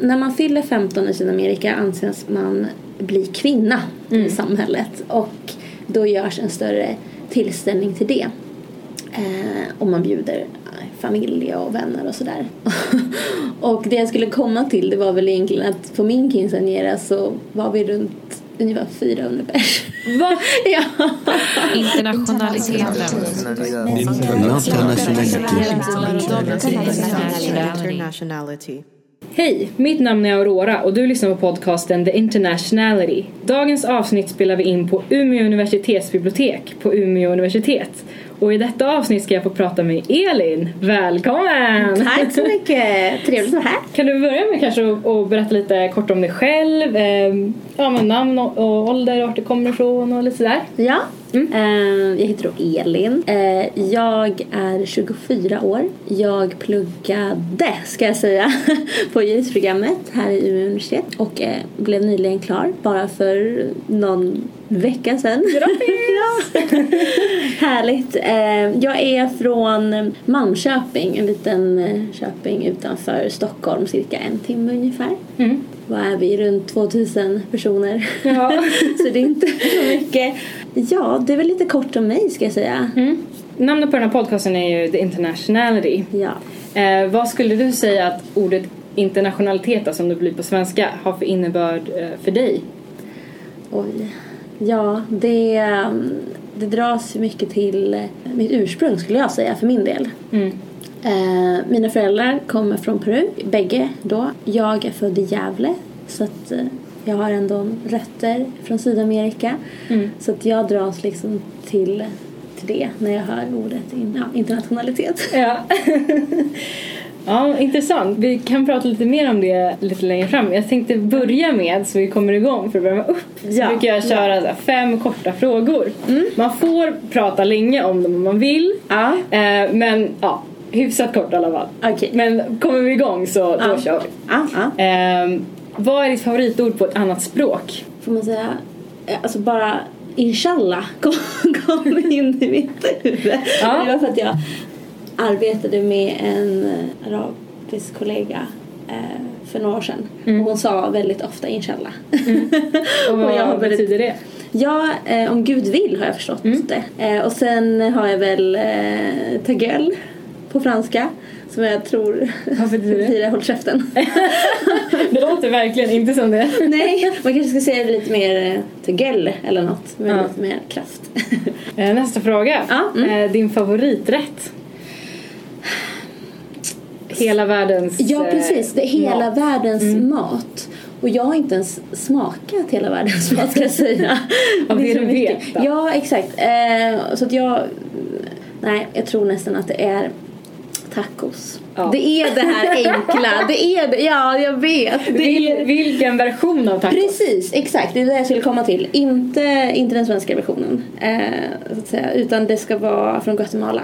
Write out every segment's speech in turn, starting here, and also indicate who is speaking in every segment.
Speaker 1: när man fyller 15 i Sydamerika anses man bli kvinna i samhället och då görs en större tillställning till det. Eh, och man bjuder familj och vänner och sådär. och det jag skulle komma till det var väl egentligen att på min quinceañera så var vi runt ungefär 400 pers.
Speaker 2: Va?
Speaker 1: ja.
Speaker 3: Internationality.
Speaker 2: Hej, mitt namn är Aurora och du lyssnar på podcasten The Internationality. Dagens avsnitt spelar vi in på Umeå universitetsbibliotek på Umeå universitet. Och i detta avsnitt ska jag få prata med Elin. Välkommen!
Speaker 1: Tack så mycket! Trevligt att vara här.
Speaker 2: Kan du börja med kanske att berätta lite kort om dig själv? Eh, ja, men namn och, och ålder, vart du kommer ifrån och lite sådär.
Speaker 1: Ja, eh, jag heter då Elin. Eh, jag är 24 år. Jag pluggade, ska jag säga, på juristprogrammet här i Umeå universitet och eh, blev nyligen klar, bara för någon vecka sedan. Grattis! Härligt. Jag är från Malmköping, en liten köping utanför Stockholm, cirka en timme ungefär.
Speaker 2: Mm.
Speaker 1: Vad är vi? Runt 2000 personer.
Speaker 2: Ja.
Speaker 1: så det är inte så mycket. Ja, det är väl lite kort om mig ska jag säga.
Speaker 2: Mm. Namnet på den här podcasten är ju The Internationality.
Speaker 1: Ja.
Speaker 2: Eh, vad skulle du säga att ordet internationalitet, som det blir på svenska, har för innebörd eh, för dig?
Speaker 1: Oj. Ja, det, um, det dras mycket till eh, mitt ursprung skulle jag säga för min del.
Speaker 2: Mm.
Speaker 1: Eh, mina föräldrar kommer från Peru, bägge då. Jag är född i Gävle så att eh, jag har ändå rötter från Sydamerika.
Speaker 2: Mm.
Speaker 1: Så att jag dras liksom till, till det när jag hör ordet in, ja, internationalitet.
Speaker 2: Ja. ja, intressant. Vi kan prata lite mer om det lite längre fram. Jag tänkte börja med, så vi kommer igång för att värma upp, så
Speaker 1: Ja.
Speaker 2: brukar jag köra här fem korta frågor. Man får prata länge om dem om man vill.
Speaker 1: Ja.
Speaker 2: Eh, men ja, hyfsat kort i alla fall.
Speaker 1: Okej.
Speaker 2: Men kommer vi igång så då
Speaker 1: Ja.
Speaker 2: kör vi. Vad är ditt favoritord på ett annat språk?
Speaker 1: Får man säga, eh, alltså bara inshallah kom, kom in i mitt huvud.
Speaker 2: Ja.
Speaker 1: Det var för att jag arbetade med en arabisk kollega eh, för några år sedan. Och hon sa väldigt ofta inshallah.
Speaker 2: Och vad
Speaker 1: jag har väldigt-
Speaker 2: betyder det?
Speaker 1: Ja, eh, om Gud vill har jag förstått det. Eh, och sen har jag väl eh, ta gueule på franska. Som jag tror
Speaker 2: Vad betyder det?
Speaker 1: håll käften.
Speaker 2: Det låter verkligen inte som det.
Speaker 1: Nej, man kanske ska säga det lite mer eh, ta gueule eller något. Med
Speaker 2: Ja.
Speaker 1: lite mer kraft.
Speaker 2: Eh, Nästa fråga.
Speaker 1: Ja, mm.
Speaker 2: Eh, Din favoriträtt? Hela världens
Speaker 1: Ja, precis. Det är hela
Speaker 2: mat.
Speaker 1: världens mat. Och jag har inte ens smakat hela världens mat ska jag säga.
Speaker 2: Av det
Speaker 1: så
Speaker 2: du vet, då?
Speaker 1: Ja, exakt. Så att jag... Nej, jag tror nästan att det är tacos.
Speaker 2: Ja.
Speaker 1: Det är det här enkla. Det är det. Ja, jag vet. Det är...
Speaker 2: vilken version av tacos?
Speaker 1: Precis, exakt. Det är det jag skulle komma till. Inte, inte den svenska versionen. Eh, så att säga, utan det ska vara från Guatemala.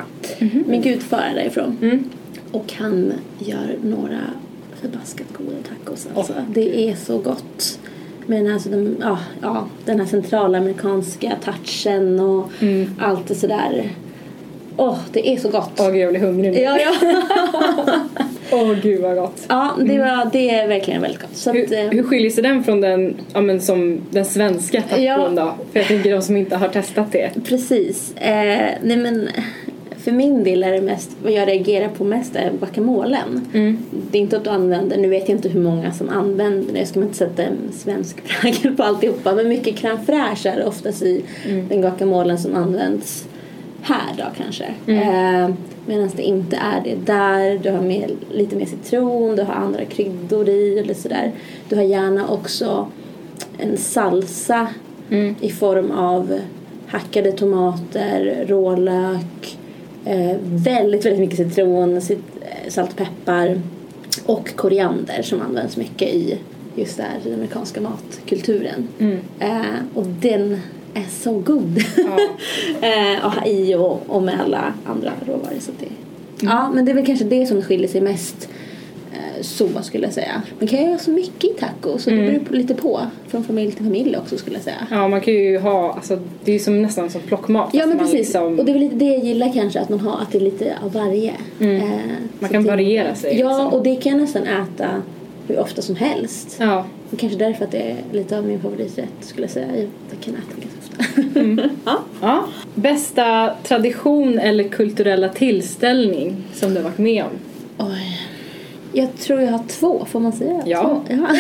Speaker 1: Min gudfar är därifrån.
Speaker 2: Mm.
Speaker 1: Och han gör några förbaskat goda tacos. Alltså. Det är så gott. Men alltså de, ja, ja, den här centralamerikanska touchen och
Speaker 2: Mm.
Speaker 1: allt det sådär. Åh, det är så gott.
Speaker 2: Åh gud jag blir hungrig nu.
Speaker 1: Ja, ja.
Speaker 2: Åh gud vad gott.
Speaker 1: ja det, var, det är verkligen väldigt gott. Så att, eh,
Speaker 2: Hur, hur skiljer sig den från den, ja, men som den svenska tacon
Speaker 1: Ja.
Speaker 2: då? För jag tänker de som inte har testat det.
Speaker 1: Precis. Eh, nej men för min del är det mest, vad jag reagerar på mest är guacamolen.
Speaker 2: Mm.
Speaker 1: Det är inte att du använder, nu vet jag inte hur många som använder det, jag ska inte sätta en svensk prägel på alltihopa, men mycket crème fraîche är det oftast i
Speaker 2: Mm.
Speaker 1: den guacamolen som används här då kanske.
Speaker 2: Mm.
Speaker 1: Eh, Medan det inte är det där. Du har med, lite mer citron, du har andra kryddor i eller sådär. Du har gärna också en salsa
Speaker 2: Mm.
Speaker 1: i form av hackade tomater, rålök, eh, väldigt, väldigt mycket citron, cit- eh, salt och peppar och koriander som används mycket i just där, den amerikanska matkulturen.
Speaker 2: Mm.
Speaker 1: Eh, och den är så god
Speaker 2: Ja.
Speaker 1: eh, ha i och, och med alla andra råvaror. Så det,
Speaker 2: Mm.
Speaker 1: Ja, men det är väl kanske det som skiljer sig mest eh, så skulle jag säga. Man kan göra så mycket i taco så det
Speaker 2: Mm.
Speaker 1: beror på, lite på. Från familj till familj också skulle jag säga.
Speaker 2: ja man kan ju ha, alltså det är ju som nästan som plockmat.
Speaker 1: Ja men precis.
Speaker 2: liksom-
Speaker 1: Och det är väl lite det jag gillar kanske att man har att det är lite av varje.
Speaker 2: Mm.
Speaker 1: Eh,
Speaker 2: Man kan
Speaker 1: det-
Speaker 2: variera sig,
Speaker 1: Ja
Speaker 2: liksom.
Speaker 1: och det kan jag nästan äta hur ofta som helst.
Speaker 2: Ja.
Speaker 1: Och kanske därför att det är lite av min favoriträtt skulle jag säga. Jag kan äta ganska ofta. ja.
Speaker 2: ja. Bästa tradition eller kulturella tillställning som du har varit med om?
Speaker 1: Oj. Jag tror jag har två, får man säga?
Speaker 2: Ja.
Speaker 1: Ja.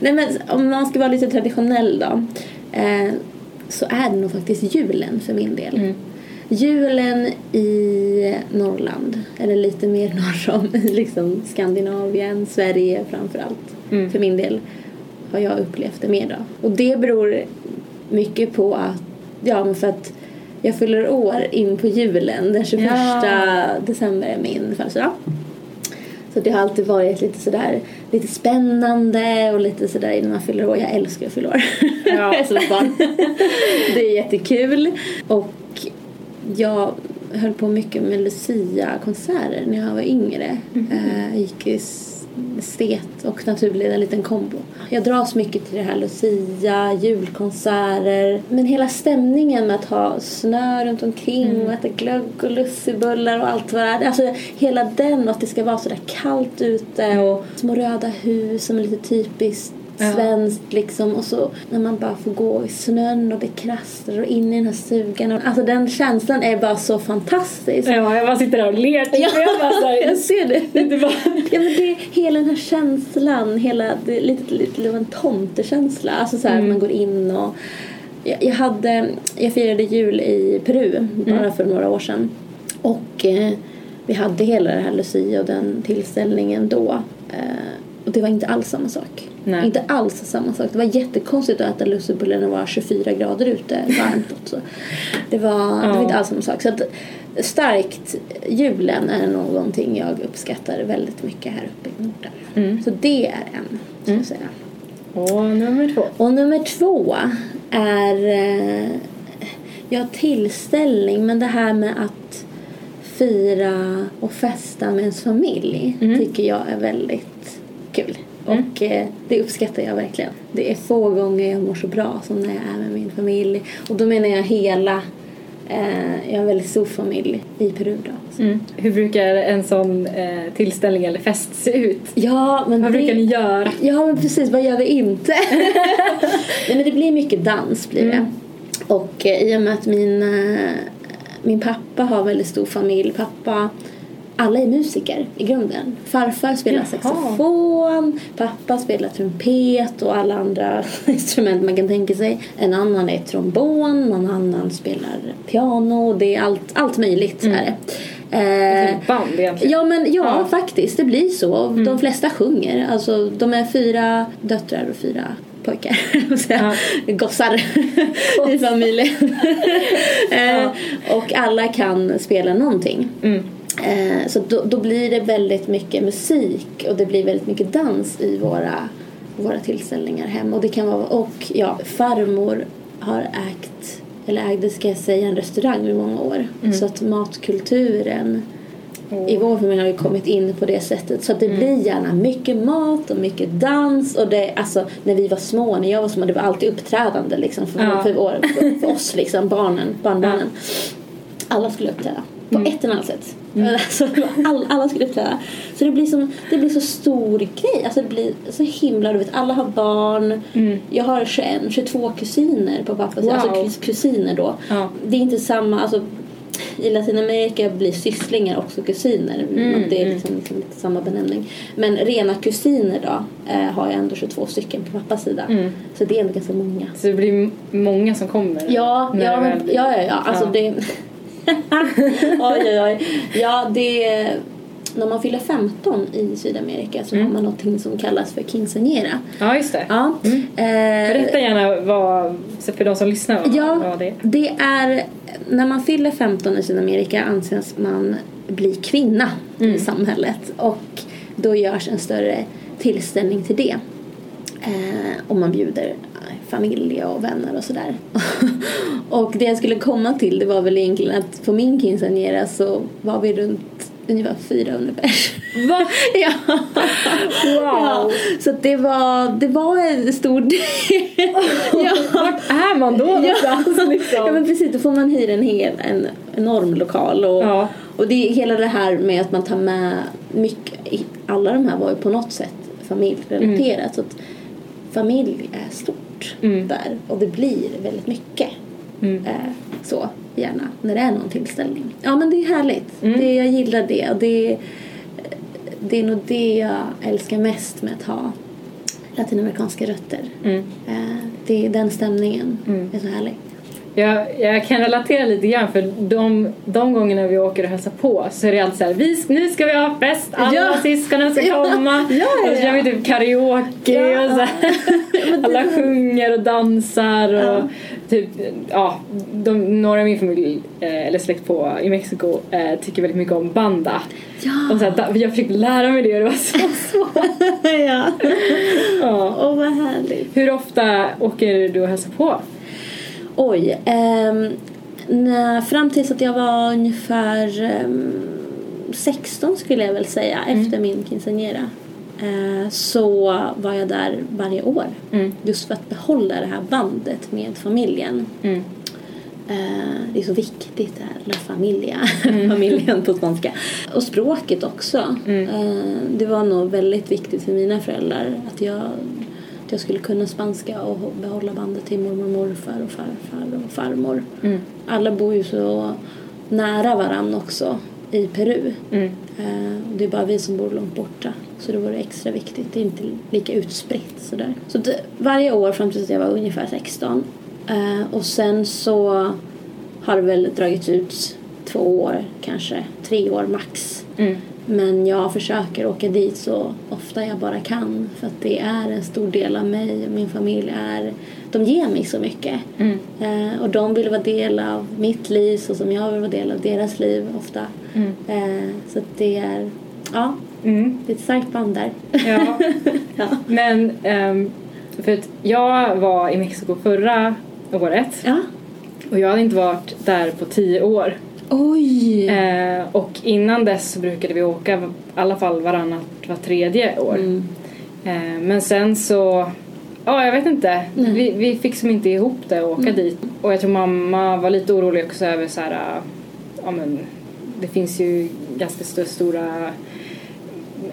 Speaker 1: Nej men om man ska vara lite traditionell då. Eh, så är det nog faktiskt julen för min del.
Speaker 2: Mm.
Speaker 1: Julen i Norrland, eller lite mer norr om liksom Skandinavien, Sverige framförallt.
Speaker 2: Mm.
Speaker 1: För min del har jag upplevt det mer då. Och det beror mycket på att, ja men för att jag fyller år in på julen. Den 21
Speaker 2: Ja.
Speaker 1: december är min födelsedag. Så det har alltid varit lite sådär, lite spännande och lite sådär innan man fyller år. Jag älskar att fylla år.
Speaker 2: Ja.
Speaker 1: Som barn. det är jättekul. Och jag höll på mycket med Lucia-konserter när jag var yngre. Eh, Jag gick estet och naturled, en liten kombo. Jag dras mycket till det här Lucia, julkonserter. Men hela stämningen med att ha snö runt omkring och äta glögg och lussebullar och allt vad det är. Alltså hela den och att det ska vara sådär kallt ute och små röda hus som är lite typiskt. Svenskt liksom och så när man bara får gå i snön och det krastrar och in i den här stugan. Alltså den känslan är bara så fantastisk.
Speaker 2: Ja, jag bara sitter där och ler.
Speaker 1: Ja,
Speaker 2: Jag bara så här,
Speaker 1: jag ser det.
Speaker 2: det var...
Speaker 1: Ja, men det, hela den här känslan, hela, det lite, lite, lite en tomtekänsla. Alltså så här,
Speaker 2: Mm.
Speaker 1: man går in och... Jag, jag, hade, jag firade jul i Peru bara
Speaker 2: Mm.
Speaker 1: för några år sedan. Och eh, vi hade hela det här Lucia och den tillställningen då. Eh, och det var inte alls samma sak.
Speaker 2: Nej.
Speaker 1: Inte alls samma sak. Det var jättekonstigt att äta lussebullar när det var 24 grader ute, varmt också. Det var, det var inte alls samma sak. Så att, starkt, julen är någonting jag uppskattar väldigt mycket här uppe i Norden.
Speaker 2: Mm.
Speaker 1: Så det är en, ska jag säga.
Speaker 2: Och nummer två.
Speaker 1: Och nummer två är eh, ja, tillställning, men det här med att fira och festa med ens familj
Speaker 2: Mm.
Speaker 1: tycker jag är väldigt kul. Och eh, det uppskattar jag verkligen. Det är få gånger jag mår så bra som när jag är med min familj. Och då menar jag hela, eh, jag har en väldigt stor familj i Peru då.
Speaker 2: Mm. Hur brukar en sån eh, tillställning eller fest se ut?
Speaker 1: Ja, men
Speaker 2: Vad
Speaker 1: det...
Speaker 2: brukar ni göra?
Speaker 1: Ja, men precis. Vad gör vi inte? Nej, men det blir mycket dans blir det.
Speaker 2: Mm.
Speaker 1: Och eh, i och med att min, eh, min pappa har väldigt stor familj. Pappa, alla är musiker i grunden. Farfar spelar
Speaker 2: Jaha.
Speaker 1: saxofon, pappa spelar trumpet och alla andra instrument man kan tänka sig. En annan är trombon, någon annan spelar piano. Det är allt, allt möjligt.
Speaker 2: Mm.
Speaker 1: Är det. Eh,
Speaker 2: band egentligen.
Speaker 1: Ja men ja,
Speaker 2: Ja. Mm.
Speaker 1: faktiskt det blir så. De flesta sjunger. Alltså de är fyra döttrar och fyra pojkar. säga. Gossar i familjen. eh, och alla kan spela någonting.
Speaker 2: Mm.
Speaker 1: Eh, så då, då blir det väldigt mycket musik och det blir väldigt mycket dans i våra, våra tillställningar hem. Och det kan vara, och ja, farmor har ägt, eller ägde ska jag säga, en restaurang i många år. Så att matkulturen i vår familj har ju kommit in på det sättet. Så att det blir gärna mycket mat och mycket dans. Och det, alltså, när vi var små, när jag var små, det var alltid uppträdande liksom, för,
Speaker 2: Ja.
Speaker 1: för, vår, för, för oss, liksom, barnen, barnbarnen. Alla skulle uppträda. På ett eller annat sätt. Alltså, all, alla skulle uppträda. Så det blir, som, det blir så stor grej. Alltså det blir så himla, du vet, alla har barn. Jag har 21, 22 kusiner på pappas sida.
Speaker 2: Wow.
Speaker 1: Alltså kus- kusiner då.
Speaker 2: Ja.
Speaker 1: Det är inte samma, alltså i Latinamerika blir sysslingar också kusiner.
Speaker 2: Mm,
Speaker 1: det är liksom, liksom lite samma benämning. Men rena kusiner då eh, har jag ändå 22 stycken på pappas sida.
Speaker 2: Mm.
Speaker 1: Så det är ändå ganska många.
Speaker 2: Så det blir många som kommer?
Speaker 1: Ja, ja,
Speaker 2: väl-
Speaker 1: ja, ja, ja. Alltså
Speaker 2: Ja.
Speaker 1: det... oj, oj, oj. Ja, det... När man fyller 15 i Sydamerika så
Speaker 2: Mm.
Speaker 1: har man någonting som kallas för quinceañera.
Speaker 2: Ja, just det.
Speaker 1: Ja.
Speaker 2: Mm.
Speaker 1: Eh,
Speaker 2: Berätta gärna vad, för de som lyssnar vad,
Speaker 1: Ja,
Speaker 2: vad det är.
Speaker 1: det är när man fyller 15 i Sydamerika anses man bli kvinna
Speaker 2: Mm.
Speaker 1: i samhället och då görs en större tillställning till det. Eh, och man bjuder familj och vänner och sådär. och det jag skulle komma till det var väl egentligen att på min quinceañera så var vi runt ungefär 400 pers.
Speaker 2: Va?
Speaker 1: ja. ja.
Speaker 2: Wow!
Speaker 1: Så att det var, det var en stor del. ja.
Speaker 2: Vart är man då någonstans liksom?
Speaker 1: Ja men precis, då får man hyra en hel en enorm lokal och,
Speaker 2: Ja.
Speaker 1: och det hela det här med att man tar med mycket, alla de här var ju på något sätt familjerelaterat. Så att familj är stort
Speaker 2: Mm.
Speaker 1: där och det blir väldigt mycket.
Speaker 2: Mm.
Speaker 1: Eh, så gärna när det är någon tillställning. Ja men det är härligt.
Speaker 2: Mm.
Speaker 1: Det, jag gillar det det, det är nog det jag älskar mest med att ha latinamerikanska rötter.
Speaker 2: Mm.
Speaker 1: Eh, det, den stämningen
Speaker 2: Mm.
Speaker 1: är så härlig.
Speaker 2: Jag, jag kan relatera lite grann för de, de gångerna vi åker och hälsar på så är det alltid så här, vi, nu ska vi ha fest, alla
Speaker 1: Ja.
Speaker 2: syskonen ska komma.
Speaker 1: Ja, ja,
Speaker 2: Och så kör vi typ karaoke och så här. Alla sjunger och dansar och typ, ja, de, några i min familj, eh, eller släkt på i Mexiko, eh, tycker väldigt mycket om banda.
Speaker 1: Ja!
Speaker 2: Och så här, jag försökte lära mig det och det var så svårt.
Speaker 1: ja.
Speaker 2: Ja.
Speaker 1: Åh vad härligt.
Speaker 2: Hur ofta åker du och hälsar på?
Speaker 1: Oj. ehm, när, fram tills att jag var ungefär ehm, 16 skulle jag väl säga efter min quinceañera. eh, så var jag där varje år.
Speaker 2: Mm.
Speaker 1: Just för att behålla det här bandet med familjen.
Speaker 2: Mm.
Speaker 1: Eh, det är så viktigt det här, la familia, familjen på spanska. Och språket också.
Speaker 2: Mm.
Speaker 1: Eh, det var nog väldigt viktigt för mina föräldrar att jag, att jag skulle kunna spanska och behålla bandet till mormor, morfar och farfar och farmor.
Speaker 2: Mm.
Speaker 1: Alla bor ju så nära varann också i Peru.
Speaker 2: Mm.
Speaker 1: Eh, och det är bara vi som bor långt borta. Så det var det extra viktigt. Det är inte lika utspritt sådär. Så det, varje år fram tills jag var ungefär 16. Eh, och sen så har det väl dragits ut två år, kanske tre år max.
Speaker 2: Mm.
Speaker 1: Men jag försöker åka dit så ofta jag bara kan. För att det är en stor del av mig och min familj är... De ger mig så mycket.
Speaker 2: Mm.
Speaker 1: Eh, och de vill vara del av mitt liv så som jag vill vara del av deras liv ofta.
Speaker 2: Mm.
Speaker 1: Eh, så det är... Ja,
Speaker 2: Mm.
Speaker 1: det är ett starkt band där.
Speaker 2: Ja.
Speaker 1: ja.
Speaker 2: Men ehm, för att jag var i Mexiko förra året
Speaker 1: ja.
Speaker 2: och jag hade inte varit där på tio år.
Speaker 1: Oj!
Speaker 2: Eh, och innan dess så brukade vi åka i alla fall varannat, var tredje år.
Speaker 1: Mm.
Speaker 2: Eh, men sen så, ja jag vet inte, vi, vi fick som inte ihop det att åka dit. Och jag tror mamma var lite orolig också över så här, ja men det finns ju ganska st- stora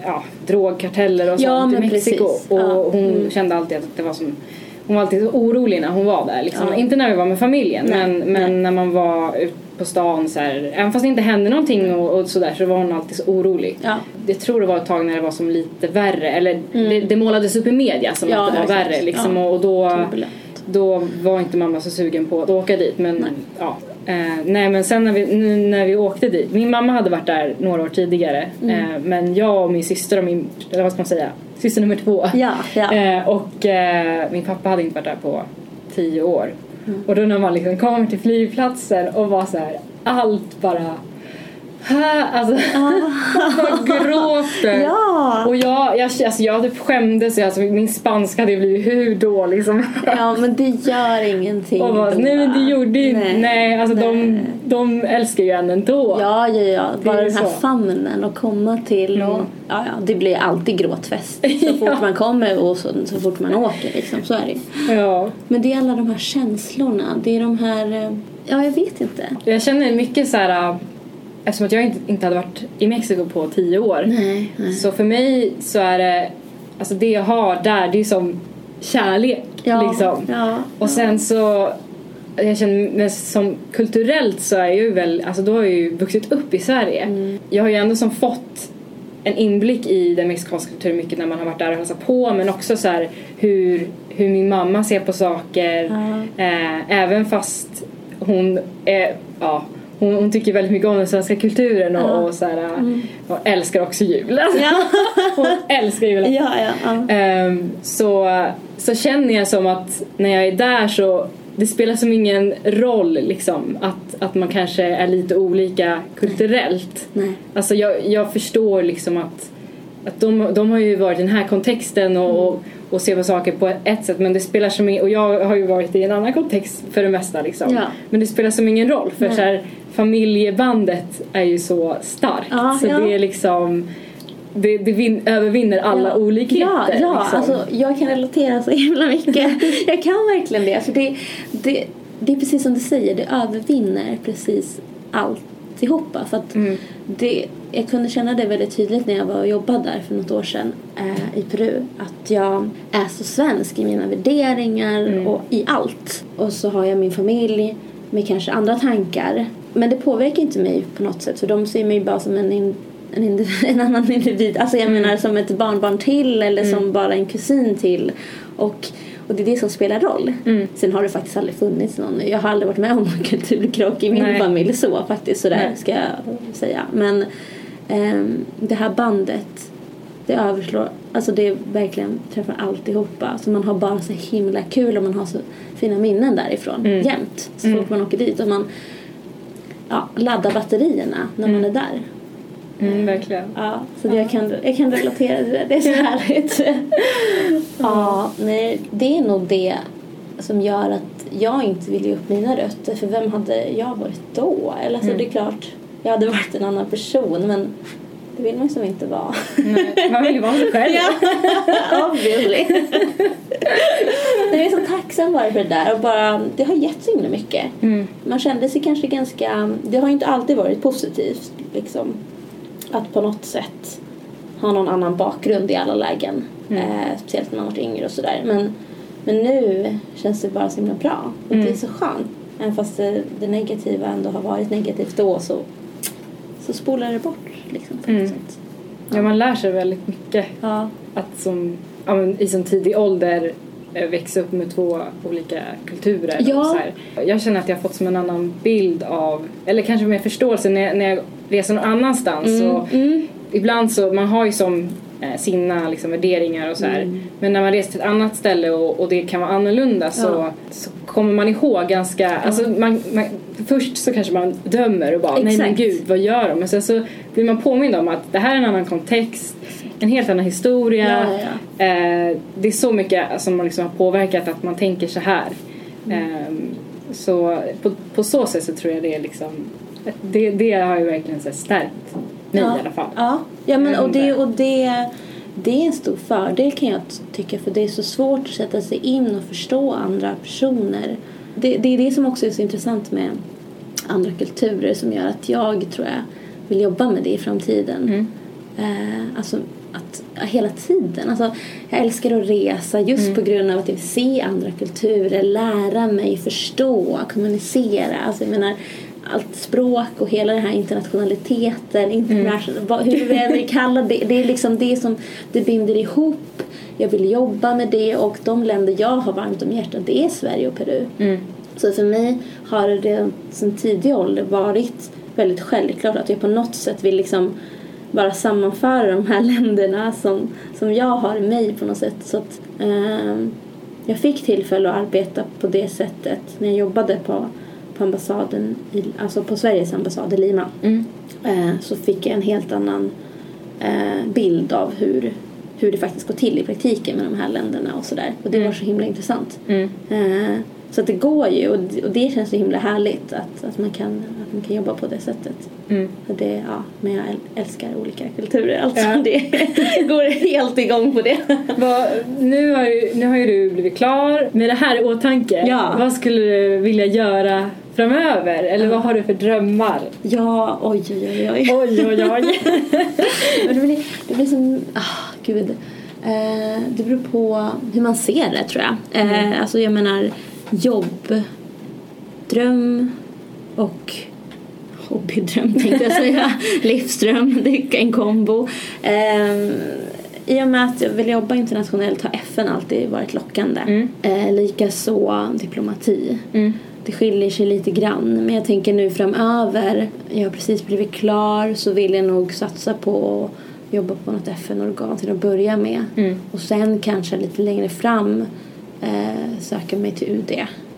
Speaker 2: ja, drogkarteller och
Speaker 1: Ja,
Speaker 2: sånt i Mexiko.
Speaker 1: precis.
Speaker 2: Och
Speaker 1: Ja.
Speaker 2: hon
Speaker 1: Mm.
Speaker 2: kände alltid att det var som hon var alltid så orolig när hon var där. Liksom.
Speaker 1: Ja.
Speaker 2: Inte när vi var med familjen
Speaker 1: Nej,
Speaker 2: men, men
Speaker 1: nej.
Speaker 2: när man var ute på stan så här, även fast det inte hände någonting och, och sådär så var hon alltid så orolig.
Speaker 1: Ja.
Speaker 2: Jag tror det var ett tag när det var som lite värre, eller det, det målades upp i media som
Speaker 1: Mm. Ja,
Speaker 2: att det var
Speaker 1: exakt.
Speaker 2: värre liksom
Speaker 1: Ja.
Speaker 2: och, och då,
Speaker 1: Turbulent.
Speaker 2: då var inte mamma så sugen på att åka dit men
Speaker 1: Nej.
Speaker 2: ja. Eh, nej men sen när vi, nu när vi åkte dit, min mamma hade varit där några år tidigare
Speaker 1: Mm.
Speaker 2: eh, men jag och min syster och min, eller vad ska man säga, syster nummer två
Speaker 1: Ja, ja.
Speaker 2: Eh, och eh, min pappa hade inte varit där på tio år. Och då när man liksom kommer till flygplatsen och var så här, allt bara Hä? Alltså, bara gråter.
Speaker 1: Ah. Ja.
Speaker 2: Och jag, jag, alltså jag typ skämdes, alltså min spanska hade blivit hur dålig som
Speaker 1: ja, men det gör ingenting
Speaker 2: Och bara, nej men det gjorde ju nej, nej alltså De,
Speaker 1: nej.
Speaker 2: de älskar ju en ändå.
Speaker 1: Ja, ja, ja. Bara
Speaker 2: är
Speaker 1: den här
Speaker 2: så.
Speaker 1: famnen och komma till. Och,
Speaker 2: Mm.
Speaker 1: ja, ja, det blir alltid gråtfest så fort
Speaker 2: Ja.
Speaker 1: man kommer och så, så fort man åker. Liksom. Så är det.
Speaker 2: Ja.
Speaker 1: Men det är alla de här känslorna. Det är de här... eh, Ja, jag vet inte.
Speaker 2: Jag känner mycket så här. Eftersom att jag inte, inte hade varit i Mexiko på tio år.
Speaker 1: Nej, nej.
Speaker 2: Så för mig så är det, alltså det jag har där det är som kärlek
Speaker 1: Ja,
Speaker 2: liksom.
Speaker 1: ja,
Speaker 2: Och sen så, jag känner men som kulturellt så är jag ju väl, alltså då har jag ju vuxit upp i Sverige.
Speaker 1: Mm.
Speaker 2: Jag har ju ändå som fått en inblick i den mexikanska kulturen mycket när man har varit där och hälsat på men också så här hur, hur min mamma ser på saker.
Speaker 1: Ja.
Speaker 2: Eh, även fast hon är, ja hon, hon tycker väldigt mycket om den svenska kulturen och,
Speaker 1: Ja.
Speaker 2: och så här, och älskar också jul.
Speaker 1: Ja.
Speaker 2: hon älskar julen.
Speaker 1: Ja.
Speaker 2: Ehm, så, så känner jag som att när jag är där så det spelar som ingen roll liksom att, att man kanske är lite olika kulturellt.
Speaker 1: Nej.
Speaker 2: Alltså jag, jag förstår liksom att, att de, de har ju varit i den här kontexten och, och, och ser på saker på ett sätt men det spelar som ing- och jag har ju varit i en annan kontext för det mesta liksom.
Speaker 1: Ja.
Speaker 2: Men det spelar som ingen roll för
Speaker 1: Nej.
Speaker 2: så här, familjebandet är ju så starkt
Speaker 1: Ja,
Speaker 2: så
Speaker 1: ja.
Speaker 2: det är liksom det, det vin, övervinner alla
Speaker 1: ja.
Speaker 2: olikheter.
Speaker 1: Ja, ja
Speaker 2: liksom.
Speaker 1: alltså, jag kan relatera så himla mycket. jag kan verkligen det. För det, det, det är precis som du säger, det övervinner precis allt alltihopa. För att det, jag kunde känna det väldigt tydligt när jag var och jobbade där för något år sedan eh, i Peru. Att jag är så svensk i mina värderingar och i allt. Och så har jag min familj med kanske andra tankar. Men det påverkar inte mig på något sätt för de ser mig bara som en, in, en, individ, en annan individ. Alltså jag menar som ett barnbarn till eller som bara en kusin till. Och, och det är det som spelar roll. Sen har det faktiskt aldrig funnits någon. Jag har aldrig varit med om någon kulturkrock i min
Speaker 2: Nej.
Speaker 1: familj så faktiskt sådär
Speaker 2: Nej.
Speaker 1: ska jag säga. Men ehm, det här bandet det överslår, alltså det verkligen träffar alltihopa. Så man har bara så himla kul och man har så fina minnen därifrån jämt. Så fort man åker dit och man ja, laddar batterierna när man är där.
Speaker 2: Mm, verkligen.
Speaker 1: Ja, så det jag, kan, jag kan relatera till det. Det är så härligt. ja, nej, det är nog det som gör att jag inte vill ge upp mina rötter. För vem hade jag varit då? Eller alltså, det är klart, jag hade varit en annan person men det vill man ju som inte vara.
Speaker 2: Nej, man vill ju vara sig själv.
Speaker 1: Ja, obviously. jag är så tacksam bara för det där och bara, det har gett så himla mycket.
Speaker 2: Mm.
Speaker 1: Man kände sig kanske ganska, det har ju inte alltid varit positivt liksom. Att på något sätt ha någon annan bakgrund i alla lägen. Eh, speciellt när man varit yngre och sådär. Men, men nu känns det bara så himla bra. Och det är så skönt. Även fast det, det negativa ändå har varit negativt då så, så spolar det bort liksom på något sätt.
Speaker 2: Ja, man lär sig väldigt mycket.
Speaker 1: Ja.
Speaker 2: Att som, ja, men, i så tidig ålder växa upp med två olika kulturer.
Speaker 1: Ja.
Speaker 2: Och så här. Jag känner att jag har fått som en annan bild av, eller kanske mer förståelse när jag, när jag reser någon annanstans. Och Ibland så, man har ju som eh, sina liksom, värderingar och så här. Men när man reser till ett annat ställe och, och det kan vara annorlunda så,
Speaker 1: Ja.
Speaker 2: så kommer man ihåg ganska, alltså man, man, först så kanske man dömer och bara nej men
Speaker 1: Exakt.
Speaker 2: gud vad gör de? Men sen så blir man påmind om att det här är en annan kontext, en helt annan historia.
Speaker 1: Ja, ja,
Speaker 2: Eh, det är så mycket som liksom har påverkat att man tänker så här. Eh, så på, på så sätt så tror jag det är liksom, det, det har ju verkligen så stärkt mig
Speaker 1: ja.
Speaker 2: i alla fall.
Speaker 1: Ja, ja men och, det,
Speaker 2: inte.
Speaker 1: och det, det är en stor fördel kan jag tycka för det är så svårt att sätta sig in och förstå andra personer. Det, det är det som också är så intressant med andra kulturer som gör att jag tror jag vill jobba med det i framtiden. Eh, alltså att hela tiden. Alltså, jag älskar att resa just på grund av att jag vill se andra kulturer, lära mig, förstå, kommunicera. Alltså, jag menar, allt språk och hela den här internationaliteten, international, vad, hur vi än vill kalla det. Det är liksom det som det binder ihop. Jag vill jobba med det och de länder jag har varmt om hjärtat det är Sverige och Peru. Så för mig har det sedan tidig ålder varit väldigt självklart att jag på något sätt vill liksom bara sammanföra de här länderna som, som jag har i mig på något sätt. Så att, ehm, jag fick tillfälle att arbeta på det sättet när jag jobbade på, på ambassaden, i, alltså på Sveriges ambassad i Lima. Eh, så fick jag en helt annan eh, bild av hur, hur det faktiskt går till i praktiken med de här länderna och sådär. Och det var så himla intressant. Eh, så att det går ju och det, och det känns så himla härligt att, att, man, kan, att man kan jobba på det sättet. Och det, ja, men jag äl- älskar olika kulturer. Alltså
Speaker 2: Ja.
Speaker 1: det går helt igång på det.
Speaker 2: Vad, nu, har ju, nu har ju du blivit klar med det här i åtanke.
Speaker 1: Ja.
Speaker 2: Vad skulle du vilja göra framöver? Eller vad har du för drömmar?
Speaker 1: Ja, oj oj oj oj.
Speaker 2: Oj, oj,
Speaker 1: det blir, det blir som, ah, gud. Eh, det beror på hur man ser det tror jag. Eh, Alltså jag menar jobb, dröm och hobbydröm tänkte jag säga. Livsdröm, det är en kombo. Eh, I och med att jag vill jobba internationellt har FN alltid varit lockande.
Speaker 2: Mm.
Speaker 1: Eh, Likaså diplomati. Det skiljer sig lite grann. Men jag tänker nu framöver, jag har precis blivit klar så vill jag nog satsa på att jobba på något FN-organ till att börja med. Och sen kanske lite längre fram eh, söka mig till UD,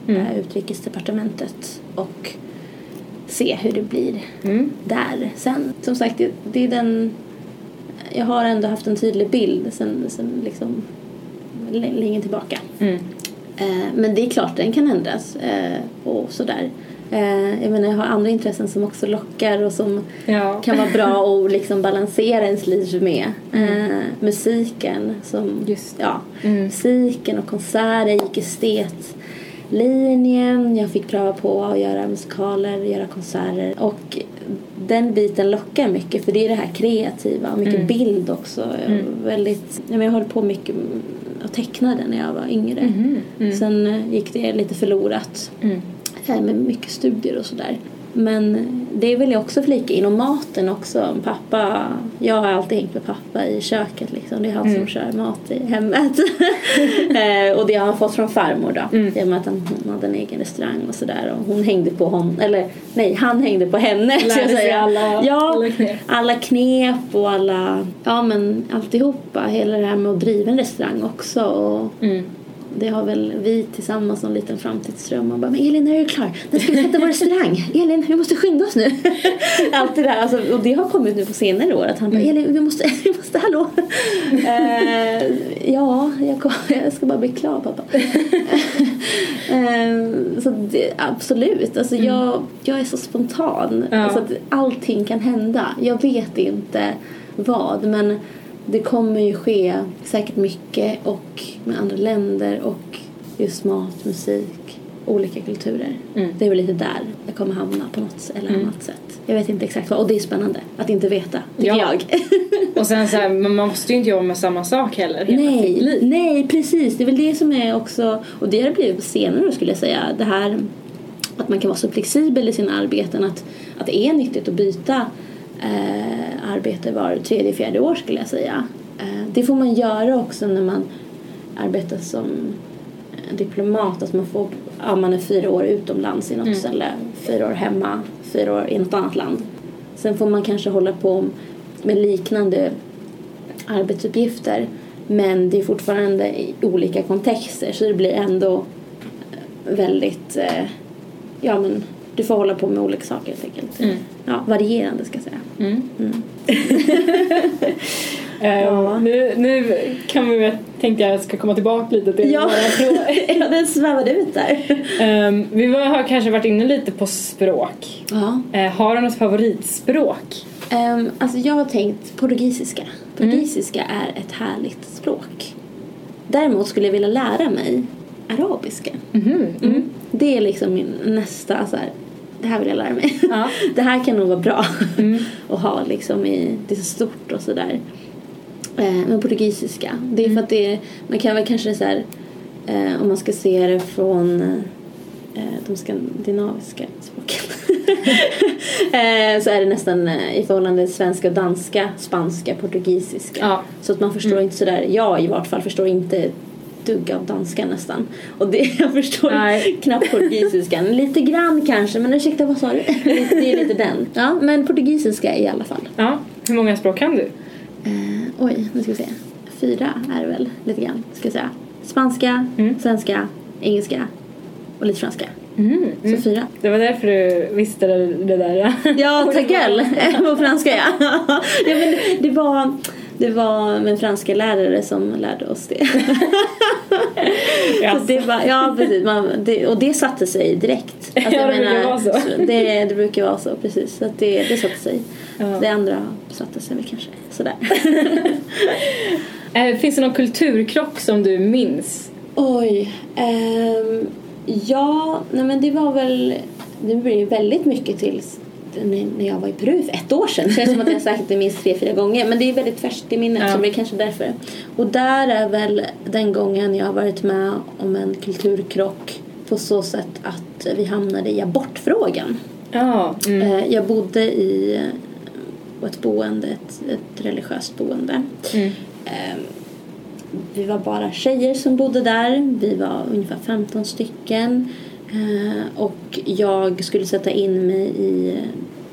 Speaker 1: eh, Utrikesdepartementet. Och se hur det blir där sen. Som sagt, det, det är den... Jag har ändå haft en tydlig bild sen, sen liksom lä- länge tillbaka. Eh, men det är klart, den kan ändras eh, och sådär. Eh, jag menar, jag har andra intressen som också lockar och som
Speaker 2: Ja.
Speaker 1: kan vara bra att liksom balansera ens liv med. Eh, musiken, som, ja, musiken och konserter. Jag gick estetlinjen. Jag fick pröva på att göra musikaler, göra konserter. Och den biten lockar mycket för det är det här kreativa och mycket
Speaker 2: Mm.
Speaker 1: bild också. Jag, är väldigt, ja, men jag höll på mycket att teckna den när jag var yngre.
Speaker 2: Mhm. Mm.
Speaker 1: Sen gick det lite förlorat
Speaker 2: Mm.
Speaker 1: Med mycket studier och sådär. Men det vill jag också flika in och maten också. Pappa, jag har alltid hängt med pappa i köket liksom. Det är han
Speaker 2: Mm.
Speaker 1: som kör mat i hemmet. eh, och det har han fått från farmor då.
Speaker 2: Mm.
Speaker 1: I och med att han, hon hade en egen restaurang och sådär. Och hon hängde på honom, eller nej han hängde på henne.
Speaker 2: Lärde sig alla,
Speaker 1: ja,
Speaker 2: alla knep.
Speaker 1: alla knep och alla, ja men alltihopa. Hela det här med att driva en restaurang också. Och
Speaker 2: Mm.
Speaker 1: Det har väl vi tillsammans någon liten framtidsdröm. Och bara, men Elin när är du klar? När ska vi sätta vår restaurang? Elin, vi måste skynda oss nu. Allt det där. Alltså, och det har kommit nu på senare år. Att han bara, Elin, vi måste, vi måste, hallå. eh, ja, jag, kom, jag ska bara bli klar pappa. eh, så det, absolut. Alltså, jag, jag är så spontan.
Speaker 2: Ja.
Speaker 1: Alltså, att allting kan hända. Jag vet inte vad. Men det kommer ju ske säkert mycket och med andra länder och just mat, musik, olika kulturer.
Speaker 2: Mm.
Speaker 1: Det är väl lite där jag kommer hamna på något eller
Speaker 2: Mm.
Speaker 1: annat sätt. Jag vet inte exakt vad och det är spännande att inte veta, tycker
Speaker 2: Ja.
Speaker 1: jag.
Speaker 2: Och sen så här, man måste ju inte jobba med samma sak heller hela sitt
Speaker 1: nej,
Speaker 2: liv.
Speaker 1: nej precis. Det är väl det som är också, och det har det blivit senare skulle jag säga, det här att man kan vara så flexibel i sina arbeten att, att det är nyttigt att byta eh, arbete var tredje, fjärde år skulle jag säga. Eh, det får man göra också när man arbetar som eh, diplomat, att man får, ja man är fyra år utomlands i något
Speaker 2: Mm.
Speaker 1: ställe, fyra år hemma, fyra år i något annat land. Sen får man kanske hålla på med liknande arbetsuppgifter men det är fortfarande i olika kontexter så det blir ändå eh, väldigt, eh, ja men du får hålla på med olika saker helt enkelt.
Speaker 2: Mm.
Speaker 1: Ja, varierande ska jag säga.
Speaker 2: Mm.
Speaker 1: Mm.
Speaker 2: Eh,
Speaker 1: Ja.
Speaker 2: nu, nu kan vi tänkte jag ska komma tillbaka lite till
Speaker 1: Ja.
Speaker 2: våra frågor.
Speaker 1: ja, den svävade ut där.
Speaker 2: Ehm, vi har kanske varit inne lite på språk. Eh, har du något favoritspråk?
Speaker 1: Um, alltså jag har tänkt portugisiska. Portugisiska är ett härligt språk. Däremot skulle jag vilja lära mig arabiska.
Speaker 2: Mhm.
Speaker 1: Mm. Det är liksom min nästa så här, det här vill jag lära mig.
Speaker 2: Ja.
Speaker 1: det här kan nog vara bra
Speaker 2: Mm.
Speaker 1: att ha liksom i, det är så stort och sådär. Eh, men portugisiska, det är
Speaker 2: Mm.
Speaker 1: för att det är, man kan väl kanske så här, eh, om man ska se det från eh, de skandinaviska språken. eh, så är det nästan eh, i förhållande till svenska, danska, spanska, portugisiska.
Speaker 2: Ja.
Speaker 1: Så att man förstår
Speaker 2: Mm.
Speaker 1: inte sådär, jag i vart fall förstår inte dugg av danska nästan. Och det, jag förstår
Speaker 2: Nej.
Speaker 1: knappt portugisiskan. Lite grann kanske, men ursäkta vad sa du? det är lite den. Ja, men portugisiska i alla fall.
Speaker 2: ja. Hur många språk kan du?
Speaker 1: Eh, oj, nu ska vi se. Fyra är det väl lite grann, ska jag säga. Spanska,
Speaker 2: Mm.
Speaker 1: svenska, engelska och lite franska.
Speaker 2: Mm.
Speaker 1: Så fyra.
Speaker 2: Det var därför du visste det, det där.
Speaker 1: Ja, tagel på franska ja. ja men det var, det var en franska lärare som lärde oss det. Så det var, ja, precis. Man, det, och det satte sig direkt. Alltså,
Speaker 2: Ja, det brukar vara så.
Speaker 1: Det, det brukar vara så, precis. Så det, det satte sig.
Speaker 2: Ja.
Speaker 1: Det andra satte sig väl kanske sådär.
Speaker 2: Eh, finns det någon kulturkrock som du minns?
Speaker 1: Oj. ehm, ja, nej men det var väl... Det blir väldigt mycket till när jag var i Peru för ett år sedan. Det känns som att jag sagt det minst tre, fyra gånger. Men det är väldigt färskt i minnet
Speaker 2: Ja.
Speaker 1: så det är kanske därför. Och där är väl den gången jag har varit med om en kulturkrock på så sätt att vi hamnade i abortfrågan.
Speaker 2: Ja. Mm.
Speaker 1: Eh, Jag bodde i eh, ett boende, ett, ett religiöst boende.
Speaker 2: Mm.
Speaker 1: Eh, Vi var bara tjejer som bodde där. Vi var ungefär 15 stycken. Eh, Och jag skulle sätta in mig i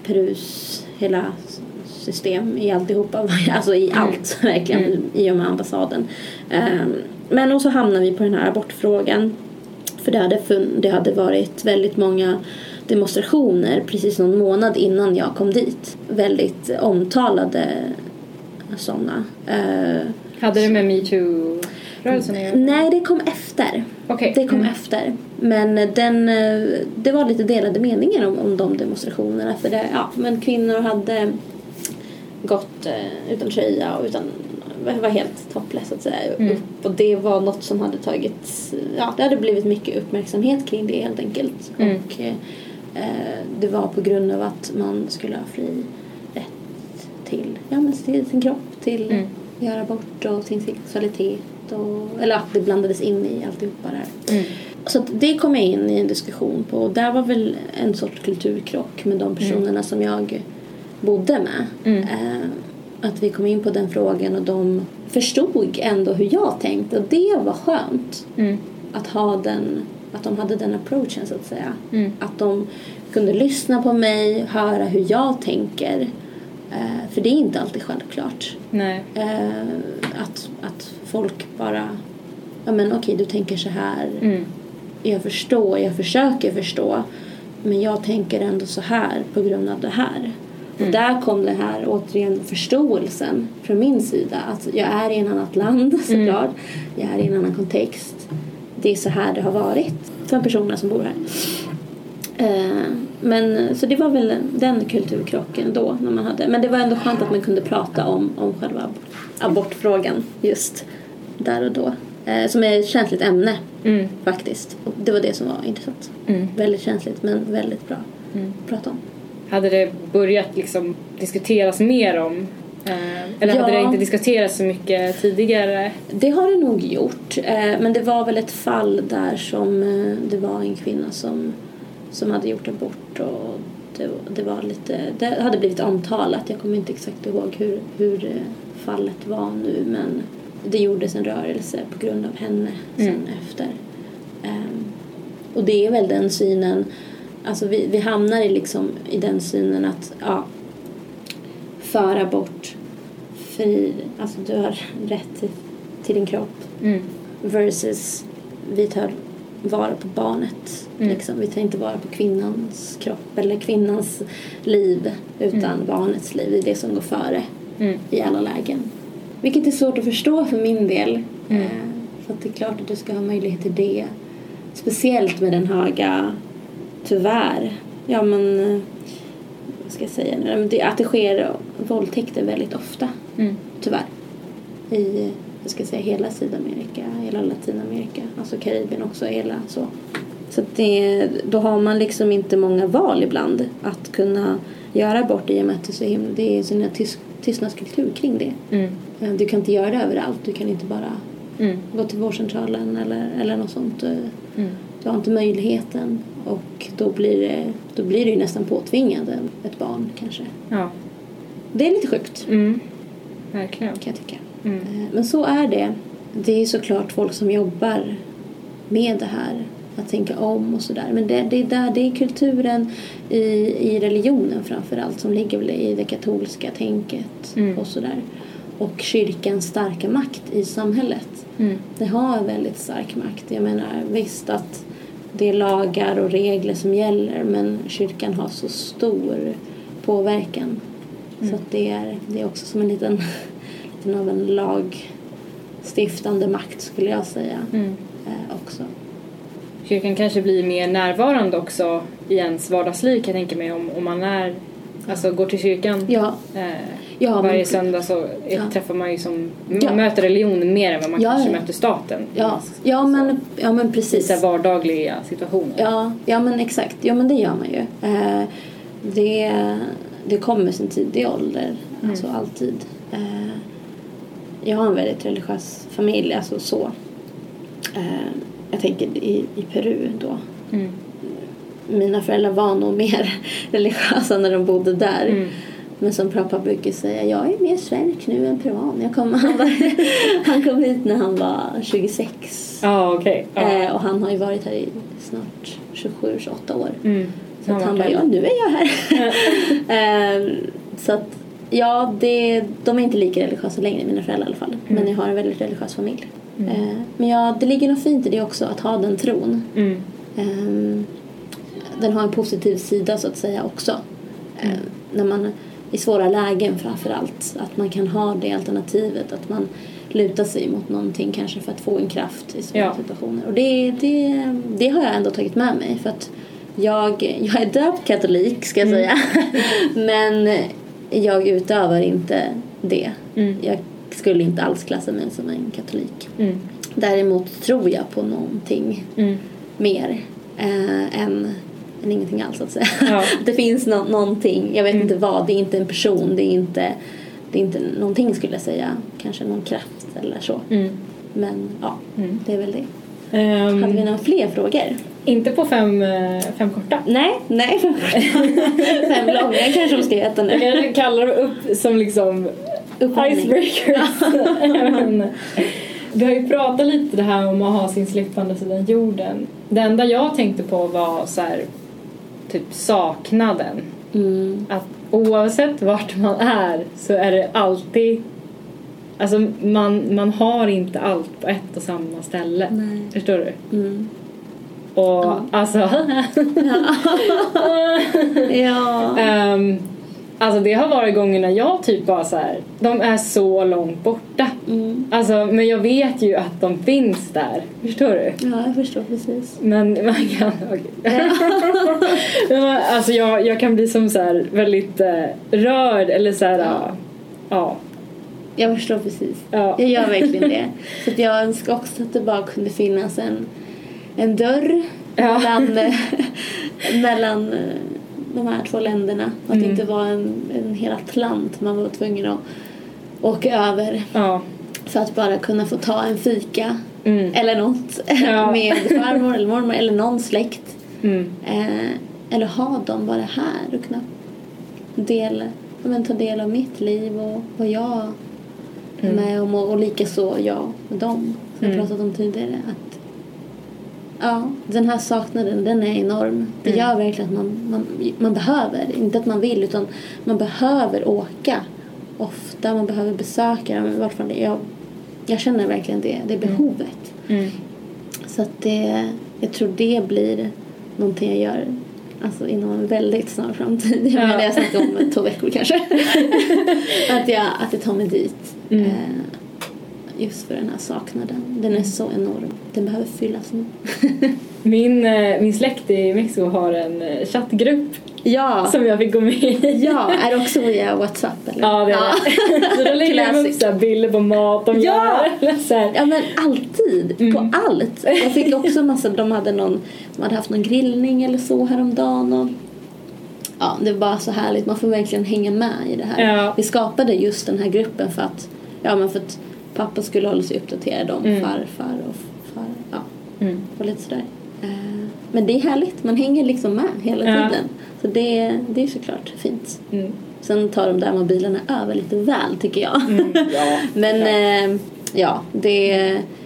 Speaker 1: Perus hela system, i alltihopa. Alltså i allt verkligen,
Speaker 2: Mm.
Speaker 1: i och med ambassaden. Eh, Men och så hamnade vi på den här abortfrågan. För det hade, det hade varit väldigt många demonstrationer precis någon månad innan jag kom dit. Väldigt omtalade sådana. Eh,
Speaker 2: Hade det med metoo-rörelsen att göra?
Speaker 1: nej, det kom efter.
Speaker 2: Okej.
Speaker 1: Det kom
Speaker 2: Mm.
Speaker 1: efter. Men den, eh, det var lite delade meningar om, om de demonstrationerna. För det, ja, men kvinnor hade gått eh, utan tröja och utan var helt topless så att säga.
Speaker 2: Mm.
Speaker 1: Upp, och det var något som hade tagits, ja det hade blivit mycket uppmärksamhet kring det helt enkelt.
Speaker 2: Mm.
Speaker 1: Och eh, Eh, det var på grund av att man skulle ha fri rätt till, ja, men till sin kropp, till
Speaker 2: Mm.
Speaker 1: göra abort och sin sexualitet. Och, eller att det blandades in i alltihopa där.
Speaker 2: Mm.
Speaker 1: Så det kom jag in i en diskussion på och där var väl en sorts kulturkrock med de personerna som jag bodde med.
Speaker 2: Mm.
Speaker 1: Eh, att vi kom in på den frågan och de förstod ändå hur jag tänkte och det var skönt
Speaker 2: Mm.
Speaker 1: att ha den, att de hade den approachen så att säga.
Speaker 2: Mm.
Speaker 1: Att de kunde lyssna på mig, höra hur jag tänker. Eh, för det är inte alltid självklart.
Speaker 2: Nej.
Speaker 1: Eh, att, att folk bara, ja men okej du tänker så här.
Speaker 2: Mm.
Speaker 1: Jag förstår, jag försöker förstå. Men jag tänker ändå så här på grund av det här. Och där kom det här återigen förståelsen från min sida. Att jag är i en annat land såklart. Jag är i en annan kontext. Det är så här det har varit för personerna som bor här. Eh, men så det var väl den kulturkrocken då när man hade. Men det var ändå skönt att man kunde prata om, om själva abort, abortfrågan just där och då. Eh, som är ett känsligt ämne
Speaker 2: Mm.
Speaker 1: faktiskt. Och det var det som var intressant.
Speaker 2: Mm.
Speaker 1: Väldigt känsligt men väldigt bra
Speaker 2: Mm.
Speaker 1: att prata om.
Speaker 2: Hade det börjat liksom diskuteras mer om eh, eller hade
Speaker 1: Ja.
Speaker 2: det inte diskuterats så mycket tidigare?
Speaker 1: Det har det nog gjort. Eh, men det var väl ett fall där som eh, det var en kvinna som, som hade gjort abort och det, det var lite, det hade blivit omtalat. Jag kommer inte exakt ihåg hur, hur fallet var nu men det gjordes en rörelse på grund av henne sen
Speaker 2: Mm.
Speaker 1: efter. Ehm, och det är väl den synen, alltså vi, vi hamnar i liksom i den synen att ja, för abort, fri, alltså du har rätt till, till din kropp
Speaker 2: Mm.
Speaker 1: versus vi tar vara på barnet.
Speaker 2: Mm.
Speaker 1: Liksom. Vi tar inte vara på kvinnans kropp eller kvinnans liv utan barnets liv. Det är det som går före
Speaker 2: Mm.
Speaker 1: i alla lägen. Vilket är svårt att förstå för min del.
Speaker 2: Mm.
Speaker 1: Eh, för det är klart att du ska ha möjlighet till det. Speciellt med den höga, tyvärr, ja men eh, vad ska jag säga nu, att det sker våldtäkter väldigt ofta.
Speaker 2: Mm.
Speaker 1: Tyvärr. I, jag ska säga hela Sydamerika, hela Latinamerika, alltså Karibien också, hela så. Så det, då har man liksom inte många val ibland att kunna göra abort i och med att det är så himla, det är tyst, tystnadskultur kring det.
Speaker 2: Mm.
Speaker 1: Eh, Du kan inte göra det överallt, du kan inte bara
Speaker 2: Mm.
Speaker 1: gå till vårdcentralen eller, eller något sånt. Eh,
Speaker 2: Mm.
Speaker 1: Du har inte möjligheten och då blir det, då blir det ju nästan påtvingande ett barn kanske.
Speaker 2: Ja.
Speaker 1: Det är lite sjukt
Speaker 2: Mm. Verkligen.
Speaker 1: kan jag tycka.
Speaker 2: Mm.
Speaker 1: Eh, Men så är det. Det är såklart folk som jobbar med det här. Att tänka om och sådär. Men det, det, är där, det är kulturen i, i religionen framförallt som ligger i det katolska tänket
Speaker 2: Mm.
Speaker 1: och sådär. Och kyrkans starka makt i samhället.
Speaker 2: Mm.
Speaker 1: Det har väldigt stark makt. Jag menar visst att det är lagar och regler som gäller men kyrkan har så stor påverkan. Så att det är, det är också som en liten, liten av en lagstiftande makt skulle jag säga
Speaker 2: Mm.
Speaker 1: eh, också.
Speaker 2: Kyrkan kanske blir mer närvarande också i ens vardagsliv kan jag tänka mig om, om man är, alltså går till kyrkan
Speaker 1: Ja,
Speaker 2: eh,
Speaker 1: ja,
Speaker 2: varje
Speaker 1: men,
Speaker 2: söndag så
Speaker 1: Ja.
Speaker 2: träffar man ju som, man
Speaker 1: Ja.
Speaker 2: möter religionen mer än vad man kanske möter staten.
Speaker 1: ja, ja, men, ja men
Speaker 2: I
Speaker 1: precis.
Speaker 2: så här vardagliga situationer.
Speaker 1: Ja, ja men exakt. Ja men det gör man ju. Eh, det, det kommer sin tidig ålder. Alltså alltid. Eh, jag har en väldigt religiös familj, alltså så. Eh, jag tänker i, i Peru då.
Speaker 2: Mm.
Speaker 1: Mina föräldrar var nog mer religiösa när de bodde där.
Speaker 2: Mm.
Speaker 1: Men som pappa brukar säga, jag är mer svensk nu än peruan. Jag kom, han, var, han kom hit när han var 26.
Speaker 2: Ja, okej. Ja.
Speaker 1: Eh, och han har ju varit här i snart 27-28 år.
Speaker 2: Mm.
Speaker 1: Så han bara, ja nu är jag här. eh, så att, ja, det, de är inte lika religiösa längre, mina föräldrar i alla fall.
Speaker 2: Mm.
Speaker 1: Men jag har en väldigt religiös familj. Eh, men ja, det ligger något fint i det också, att ha den tron.
Speaker 2: Mm.
Speaker 1: Ehm, den har en positiv sida så att säga också.
Speaker 2: Mm.
Speaker 1: Ehm, när man i svåra lägen framför allt. Att man kan ha det alternativet. Att man lutar sig mot någonting kanske för att få en kraft i svåra
Speaker 2: Ja.
Speaker 1: situationer. Och det, det, det har jag ändå tagit med mig. För att jag, jag är döpt katolik ska jag säga. Men jag utövar inte det.
Speaker 2: Mm.
Speaker 1: Jag skulle inte alls klassa mig som en katolik.
Speaker 2: Mm.
Speaker 1: Däremot tror jag på någonting
Speaker 2: Mm.
Speaker 1: mer eh, än än ingenting alls att säga.
Speaker 2: Ja.
Speaker 1: det finns nå- någonting, jag vet inte vad, det är inte en person, det är inte, det är inte någonting skulle jag säga. Kanske någon kraft eller så.
Speaker 2: Mm.
Speaker 1: Men ja,
Speaker 2: Mm.
Speaker 1: det är väl det.
Speaker 2: Ehm,
Speaker 1: Hade vi några fler frågor?
Speaker 2: Inte på fem, eh, fem korta.
Speaker 1: Nej, nej. Fem långa kanske de ska heta
Speaker 2: Jag
Speaker 1: nu.
Speaker 2: kanske kallar det upp som liksom icebreakers. Men, Vi har ju pratat lite det här om att ha sin andra sidan jorden. Det enda jag tänkte på var så här, typ saknaden.
Speaker 1: Mm.
Speaker 2: Att oavsett vart man är så är det alltid Alltså man, man har inte allt på ett och samma ställe.
Speaker 1: Nej.
Speaker 2: Förstår du?
Speaker 1: Mm.
Speaker 2: Och
Speaker 1: Ja.
Speaker 2: alltså
Speaker 1: Ja.
Speaker 2: Ehm, Alltså det har varit gånger när jag typ bara så här, de är så långt borta.
Speaker 1: Mm.
Speaker 2: Alltså men jag vet ju att de finns där. Förstår du?
Speaker 1: ja, jag förstår precis.
Speaker 2: Men man kan... Men man- alltså jag, jag kan bli som så här väldigt eh, rörd eller så här... Ja. ja.
Speaker 1: Jag förstår precis.
Speaker 2: Ja.
Speaker 1: Jag gör verkligen det. Så att jag önskar också att det bara kunde finnas en, en dörr
Speaker 2: Ja.
Speaker 1: mellan, mellan eh, de här två länderna. Att
Speaker 2: Mm.
Speaker 1: det inte var en, en hel Atlant man var tvungen att åka över
Speaker 2: ja.
Speaker 1: för att bara kunna få ta en fika
Speaker 2: Mm.
Speaker 1: eller något
Speaker 2: Ja.
Speaker 1: med farmor eller mormor eller någon släkt.
Speaker 2: Mm.
Speaker 1: Eh, eller ha dem bara här och kunna del, men, ta del av mitt liv och vad jag är
Speaker 2: Mm.
Speaker 1: med om och, och likaså jag med dem som jag
Speaker 2: Mm.
Speaker 1: pratat om tidigare. Att, ja, den här saknaden den är enorm. Det
Speaker 2: Mm.
Speaker 1: gör verkligen att man, man, man behöver, inte att man vill utan man behöver åka ofta, man behöver besöka dem. I vart fall jag, jag känner verkligen det, det behovet.
Speaker 2: Mm.
Speaker 1: Så att det, jag tror det blir någonting jag gör alltså inom en väldigt snar framtid.
Speaker 2: Ja.
Speaker 1: menar jag snackar om två veckor kanske. att, jag, att jag tar mig dit.
Speaker 2: Mm.
Speaker 1: Eh, just för den här saknaden. Den är så enorm. Den behöver fyllas nu.
Speaker 2: Min, eh, min släkt i Mexiko har en eh, chattgrupp
Speaker 1: ja!
Speaker 2: som jag fick gå med i.
Speaker 1: Ja, är det också via Whatsapp eller?
Speaker 2: Ja, det är det. Så då lägger de upp så bilder på mat de
Speaker 1: Ja!
Speaker 2: gör. Så här.
Speaker 1: Ja men alltid,
Speaker 2: Mm.
Speaker 1: på allt. Jag fick också massa, de hade någon, de hade haft någon grillning eller så häromdagen och ja det var bara så härligt, man får verkligen hänga med i det här.
Speaker 2: Ja.
Speaker 1: Vi skapade just den här gruppen för att, ja men för att pappa skulle hålla sig uppdaterad om
Speaker 2: Mm.
Speaker 1: farfar och far, ja
Speaker 2: Mm.
Speaker 1: och lite sådär. Eh, Men det är härligt, man hänger liksom med hela
Speaker 2: Ja.
Speaker 1: tiden. Så det, det är såklart fint.
Speaker 2: Mm.
Speaker 1: Sen tar de där mobilerna över lite väl tycker jag.
Speaker 2: Mm. Ja,
Speaker 1: Men eh, ja, det,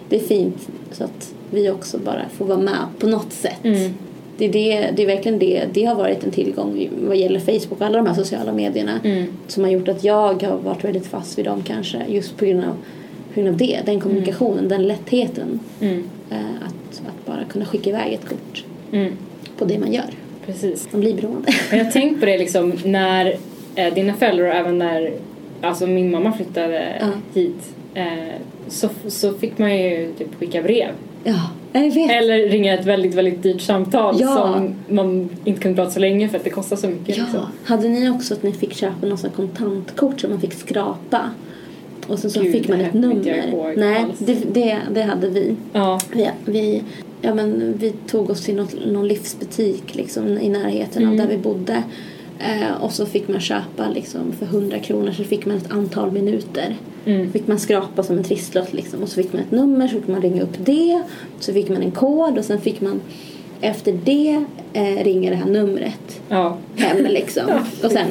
Speaker 1: det är fint så att vi också bara får vara med på något sätt.
Speaker 2: Mm.
Speaker 1: Det, är det, det är verkligen det. Det har varit en tillgång vad gäller Facebook och alla de här sociala medierna
Speaker 2: Mm.
Speaker 1: som har gjort att jag har varit väldigt fast vid dem kanske just på grund av, på grund av det. Den kommunikationen, den lättheten.
Speaker 2: Mm.
Speaker 1: Eh, att, att bara kunna skicka iväg ett kort
Speaker 2: Mm.
Speaker 1: på det man gör.
Speaker 2: Precis.
Speaker 1: Man blir beroende.
Speaker 2: Och jag har tänkt på det liksom när eh, dina föräldrar och även när alltså min mamma flyttade
Speaker 1: Ja.
Speaker 2: hit eh, så, så fick man ju typ skicka brev.
Speaker 1: ja, jag vet.
Speaker 2: Eller ringa ett väldigt, väldigt dyrt samtal
Speaker 1: Ja.
Speaker 2: som man inte kunde prata så länge för att det kostar så mycket.
Speaker 1: Ja,
Speaker 2: Liksom.
Speaker 1: hade ni också att ni fick köpa här kontantkort som man fick skrapa? Och sen så
Speaker 2: Gud,
Speaker 1: fick man ett nummer. Nej, det, det, det hade vi.
Speaker 2: Ja.
Speaker 1: Vi, vi, ja, men vi tog oss till något, någon livsbutik liksom, i närheten
Speaker 2: Mm.
Speaker 1: av där vi bodde. Eh, och så fick man köpa liksom, för 100 kronor så fick man ett antal minuter.
Speaker 2: Mm.
Speaker 1: fick man skrapa som en trisslott liksom. Och så fick man ett nummer så fick man ringa upp det. Så fick man en kod och sen fick man efter det eh, ringa det här numret
Speaker 2: Ja.
Speaker 1: hem liksom. Och sen,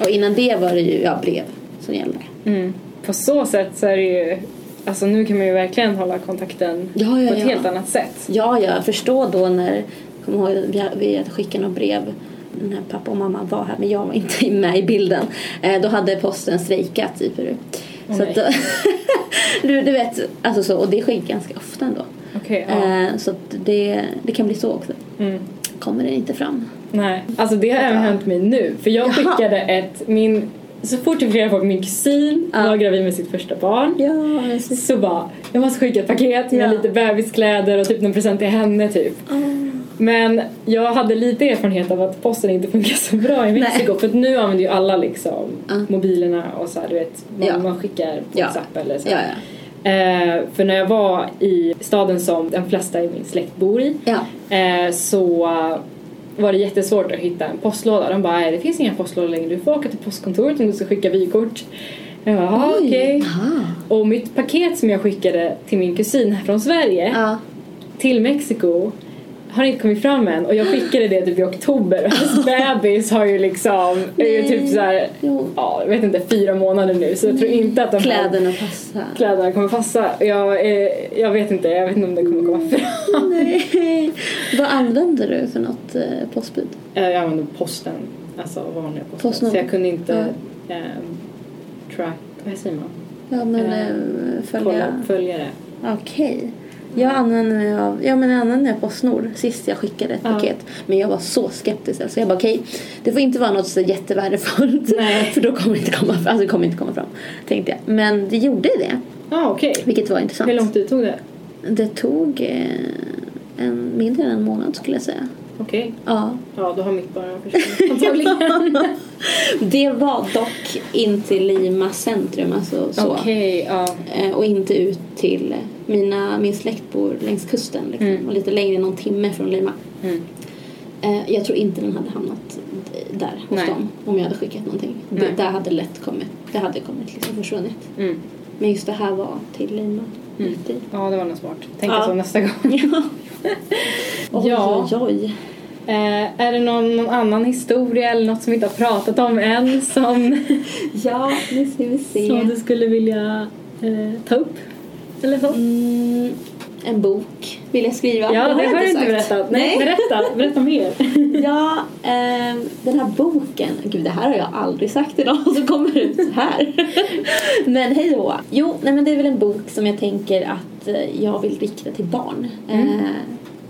Speaker 1: och innan det var det ju ja, brev som gällde.
Speaker 2: Mm. På så sätt så är det ju, alltså nu kan man ju verkligen hålla kontakten
Speaker 1: Ja, ja,
Speaker 2: på ett
Speaker 1: ja.
Speaker 2: helt annat sätt.
Speaker 1: Ja, jag förstår då när, kom ihåg vi, vi skickade några brev när pappa och mamma var här men jag var inte med i bilden. Eh, då hade posten strejkat i Peru.
Speaker 2: Åh,
Speaker 1: så att, du, du vet, alltså så, och det sker ganska ofta ändå.
Speaker 2: Okej, ja.
Speaker 1: Eh, så det, det kan bli så också.
Speaker 2: Mm.
Speaker 1: Kommer det inte fram.
Speaker 2: Nej, alltså det har även hänt mig nu. För jag
Speaker 1: Jaha.
Speaker 2: skickade ett, min, så fort jag fick reda på att min kusin
Speaker 1: Ja.
Speaker 2: var gravid med sitt första barn
Speaker 1: Ja,
Speaker 2: så bara, jag måste skicka ett paket med
Speaker 1: Ja.
Speaker 2: lite bebiskläder och typ någon present till henne typ. Men jag hade lite erfarenhet av att posten inte funkar så bra i Mexiko för nu använder ju alla liksom
Speaker 1: Ja.
Speaker 2: mobilerna och så här, du vet, man, man skickar på. WhatsApp eller så. Eh, för när jag var i staden som de flesta i min släkt bor i eh, så var det jättesvårt att hitta en postlåda. De bara, det finns inga postlådor längre, du får åka till postkontoret om du ska skicka vykort. Jag bara, "Jaha,
Speaker 1: Oj.
Speaker 2: okej.
Speaker 1: Aha.
Speaker 2: Och mitt paket som jag skickade till min kusin från Sverige
Speaker 1: Ja.
Speaker 2: till Mexiko har inte kommit fram än och jag skickade det typ i oktober och hans bebis har ju liksom, är ju typ såhär, ja jag vet inte, fyra månader nu så jag tror inte att de
Speaker 1: Kläderna passar.
Speaker 2: kläderna kommer passa. Jag, eh, jag vet inte, jag vet inte om det kommer komma fram.
Speaker 1: Nej. Vad använder du för något eh, postbud?
Speaker 2: Jag använde posten, alltså vanliga posten.
Speaker 1: Postnummer.
Speaker 2: Så jag kunde inte eh, track, vad säger man?
Speaker 1: Ja men
Speaker 2: Eh,
Speaker 1: eh,
Speaker 2: Kolla
Speaker 1: följa...
Speaker 2: följare.
Speaker 1: Okej. Jag använder mig av, ja men jag använde Postnord sist jag skickade ett
Speaker 2: Ja.
Speaker 1: paket. Men jag var så skeptisk alltså. Jag bara okej, det får inte vara något så jättevärdefullt.
Speaker 2: Nej.
Speaker 1: För då kommer det inte komma fram, alltså kommer inte komma fram. Tänkte jag. Men det gjorde det.
Speaker 2: Ja ah, okej.
Speaker 1: Vilket var intressant.
Speaker 2: Hur lång tid tog det?
Speaker 1: Det tog eh, en, mindre än en månad skulle jag säga.
Speaker 2: Okej.
Speaker 1: Ja.
Speaker 2: Ja då har mitt bara försvunnit antagligen.
Speaker 1: Det var dock in till Lima centrum, alltså så.
Speaker 2: Okej, ja.
Speaker 1: Eh, Och inte ut till mina, min släkt bor längs kusten liksom.
Speaker 2: Mm.
Speaker 1: Och lite längre, någon timme från Lima.
Speaker 2: Mm.
Speaker 1: Eh, Jag tror inte den hade hamnat där hos
Speaker 2: Nej.
Speaker 1: dem om jag hade skickat någonting. Det,
Speaker 2: Nej.
Speaker 1: där hade lätt kommit, det hade kommit liksom försvunnit.
Speaker 2: Mm.
Speaker 1: Men just det här var till Lima.
Speaker 2: Mm. Ja det var nog smart. Tänk
Speaker 1: Ja.
Speaker 2: så nästa gång.
Speaker 1: Oj,
Speaker 2: Ja.
Speaker 1: oj, oj.
Speaker 2: Eh, är det någon, någon annan historia eller något som vi inte har pratat om än som,
Speaker 1: Ja, nu ska vi se.
Speaker 2: som du skulle vilja eh, ta upp? Eller så?
Speaker 1: Mm, en bok vill jag skriva.
Speaker 2: Ja, det har
Speaker 1: jag
Speaker 2: du inte berättat. Nej, berätta. Berätta mer.
Speaker 1: Ja, ehm, den här boken. Gud, det här har jag aldrig sagt till någon som kommer ut här. men hej då. Jo, nej, men det är väl en bok som jag tänker att eh, jag vill rikta till barn.
Speaker 2: Mm.
Speaker 1: Eh,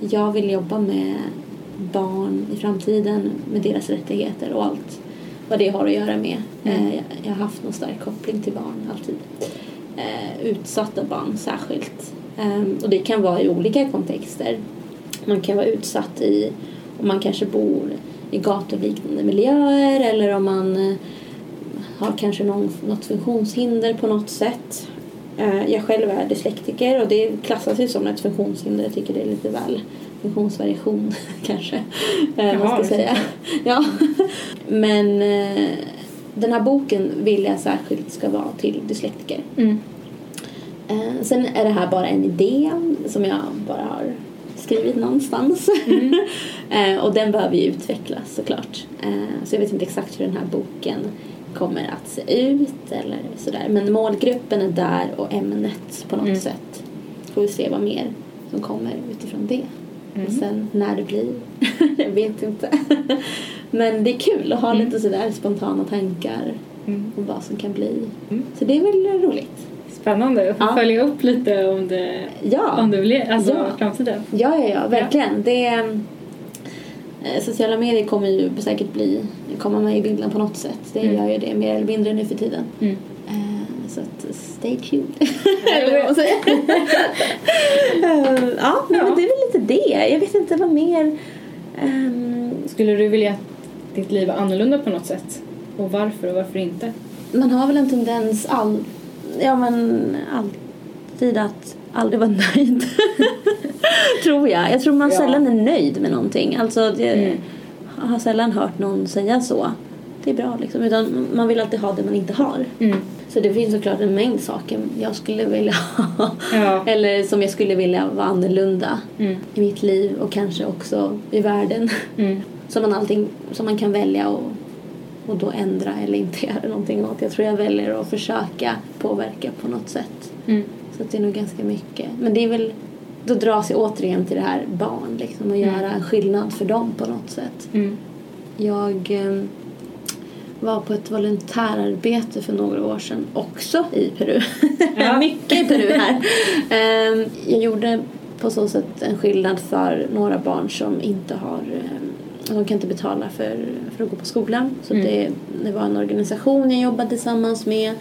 Speaker 1: jag vill jobba med barn i framtiden, med deras rättigheter och allt vad det har att göra med.
Speaker 2: Mm.
Speaker 1: Eh, jag, jag har haft någon stark koppling till barn alltid. Eh, utsatta barn särskilt. Ehm, och det kan vara i olika kontexter. Man kan vara utsatt i om man kanske bor i gatuliknande miljöer eller om man eh, har kanske någon, något funktionshinder på något sätt. Eh, Jag själv är dyslektiker och det klassas ju som ett funktionshinder. Jag tycker det är lite väl funktionsvariation kanske. eh,
Speaker 2: Jaha,
Speaker 1: man ska säga. Ja. Men eh, den här boken vill jag särskilt ska vara till dyslektiker.
Speaker 2: Mm.
Speaker 1: Eh, sen är det här bara en idé som jag bara har skrivit någonstans. eh, och den behöver ju utvecklas såklart. Eh, så jag vet inte exakt hur den här boken kommer att se ut eller sådär. Men målgruppen är där och ämnet på något
Speaker 2: Mm.
Speaker 1: sätt. Får vi se vad mer som kommer utifrån det.
Speaker 2: Mm.
Speaker 1: Och sen när det blir, jag vet inte. Men det är kul att ha
Speaker 2: Mm.
Speaker 1: lite sådär spontana tankar
Speaker 2: Mm.
Speaker 1: om vad som kan bli.
Speaker 2: Mm.
Speaker 1: Så det är väl roligt.
Speaker 2: Spännande. Jag får
Speaker 1: Ja.
Speaker 2: följa upp lite om det,
Speaker 1: Ja.
Speaker 2: om det blir, alltså
Speaker 1: Ja.
Speaker 2: framtiden.
Speaker 1: Ja, ja, ja, verkligen. Det, eh, sociala medier kommer ju säkert bli, komma med i bilden på något sätt. Det
Speaker 2: Mm.
Speaker 1: gör ju det mer eller mindre nu för tiden.
Speaker 2: Mm.
Speaker 1: Eh, så att stay tuned. Eller vad man säger. Eh, ja, men det är väl lite det. Jag vet inte vad mer. Ehm,
Speaker 2: Skulle du vilja att ditt liv var annorlunda på något sätt? Och varför och varför inte?
Speaker 1: man har väl en tendens all, ja, men alltid att aldrig vara nöjd. tror jag. Jag tror man
Speaker 2: Ja.
Speaker 1: sällan är nöjd med någonting. Alltså, det,
Speaker 2: Mm.
Speaker 1: jag har sällan hört någon säga så. Det är bra liksom. Utan man vill alltid ha det man inte har.
Speaker 2: Mm.
Speaker 1: Så det finns såklart en mängd saker jag skulle vilja ha.
Speaker 2: Ja.
Speaker 1: Eller som jag skulle vilja vara annorlunda
Speaker 2: Mm.
Speaker 1: i mitt liv och kanske också i världen.
Speaker 2: Mm.
Speaker 1: Som man, allting, som man kan välja och, och då ändra eller inte göra någonting åt. Jag tror jag väljer att försöka påverka på något sätt.
Speaker 2: Mm.
Speaker 1: Så det är nog ganska mycket. Men det är väl, då dras jag återigen till det här barn liksom och
Speaker 2: Mm.
Speaker 1: göra en skillnad för dem på något sätt.
Speaker 2: Mm.
Speaker 1: Jag eh, var på ett volontärarbete för några år sedan också i Peru.
Speaker 2: Ja.
Speaker 1: Mycket i Peru här. Eh, jag gjorde på så sätt en skillnad för några barn som inte har eh, de kan inte betala för, för att gå på skolan. Så
Speaker 2: Mm.
Speaker 1: det, det var en organisation jag jobbade tillsammans med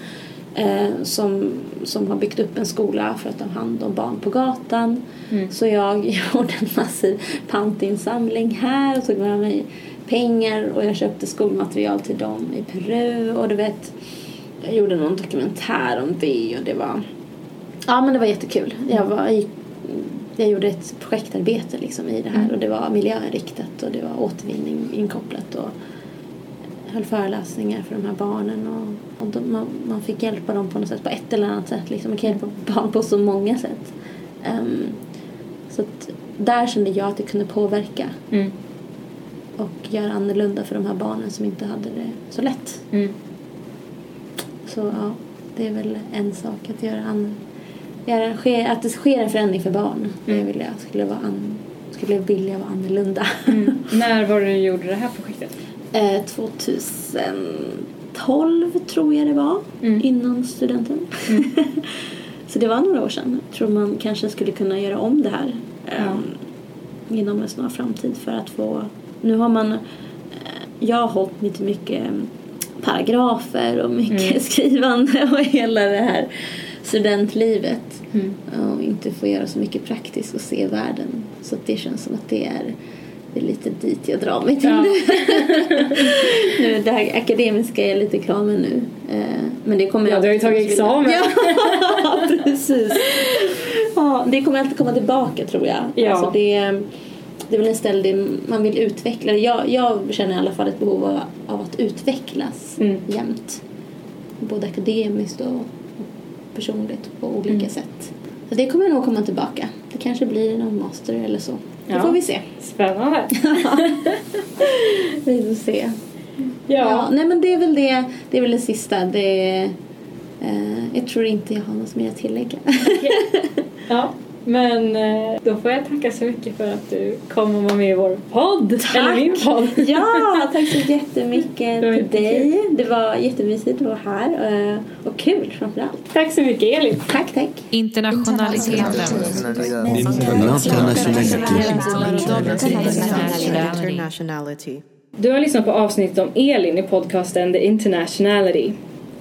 Speaker 1: eh, som, som har byggt upp en skola för att ta hand om barn på gatan.
Speaker 2: Mm.
Speaker 1: Så jag gjorde en massiv pantinsamling här och tog med mig pengar och jag köpte skolmaterial till dem i Peru och du vet jag gjorde någon dokumentär om det och det var ja men det var jättekul. Jag var, gick jag gjorde ett projektarbete liksom i det här
Speaker 2: Mm.
Speaker 1: och det var miljöinriktat och det var återvinning inkopplat och höll föreläsningar för de här barnen och, och de, man, man fick hjälpa dem på något sätt, på ett eller annat sätt. Liksom. Man kan hjälpa barn på så många sätt. Ehm, så att där kände jag att jag kunde påverka
Speaker 2: Mm.
Speaker 1: och göra annorlunda för de här barnen som inte hade det så lätt.
Speaker 2: Mm.
Speaker 1: Så ja, det är väl en sak att göra an, ske, att det sker en förändring för barn.
Speaker 2: Mm.
Speaker 1: vill jag skulle, vara an, skulle vilja vara annorlunda.
Speaker 2: Mm. När var det du gjorde det här projektet?
Speaker 1: Eh, 2012 tror jag det var,
Speaker 2: Mm.
Speaker 1: innan studenten. så det var några år sedan. Jag tror man kanske skulle kunna göra om det här ehm, inom en snar framtid för att få... Nu har man... Eh, jag har hållit mig till mycket eh, paragrafer och mycket
Speaker 2: Mm.
Speaker 1: skrivande och hela det här studentlivet.
Speaker 2: Mm.
Speaker 1: Och inte få göra så mycket praktiskt och se världen. Så att det känns som att det är, det är lite dit jag drar mig till
Speaker 2: Ja.
Speaker 1: nu. nu. Det här akademiska är lite klar med nu. Eh, Men det kommer
Speaker 2: Ja, du har ju tagit examen.
Speaker 1: Ja, precis. Ja, det kommer alltid komma tillbaka tror jag.
Speaker 2: Ja.
Speaker 1: Alltså det, det är väl en ställe man vill utveckla. Jag, jag känner i alla fall ett behov av, av att utvecklas
Speaker 2: Mm.
Speaker 1: jämt. Både akademiskt och personligt på olika
Speaker 2: Mm.
Speaker 1: sätt. Så det kommer nog komma tillbaka. Det kanske blir någon master eller så. Det
Speaker 2: Ja.
Speaker 1: får vi se.
Speaker 2: Spännande.
Speaker 1: Vi får se. Ja.
Speaker 2: Ja.
Speaker 1: nej men det är väl det. Det är väl det sista. Det, eh, jag tror inte jag har något mer att tillägga.
Speaker 2: ja. Men eh, då får jag tacka så mycket för att du kom och var med i vår podd. Eller min podd.
Speaker 1: ja, tack så jättemycket till dig. Det var jättemysigt att vara här eh, och kul framförallt.
Speaker 2: Tack så mycket Elin.
Speaker 1: Tack, tack.
Speaker 3: Internationaliteten. Internationality.
Speaker 2: Du har lyssnat på avsnittet om Elin i podcasten The Internationality.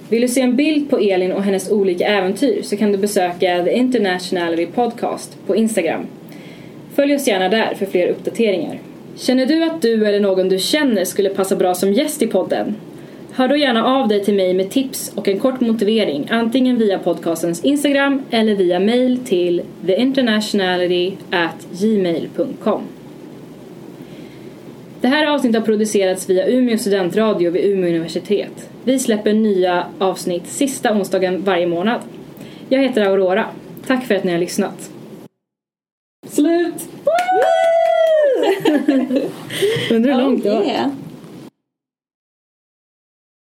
Speaker 2: Vill du se en bild på Elin och hennes olika äventyr så kan du besöka The Internationality Podcast på Instagram. Följ oss gärna där för fler uppdateringar. Känner du att du eller någon du känner skulle passa bra som gäst i podden? Hör då gärna av dig till mig med tips och en kort motivering antingen via podcastens Instagram eller via mail till theinternationality@gmail.com. Det här avsnittet har producerats via Umeå studentradio vid Umeå universitet. Vi släpper nya avsnitt sista onsdagen varje månad. Jag heter Aurora. Tack för att ni har lyssnat. Slut! Undrar hur långt det var.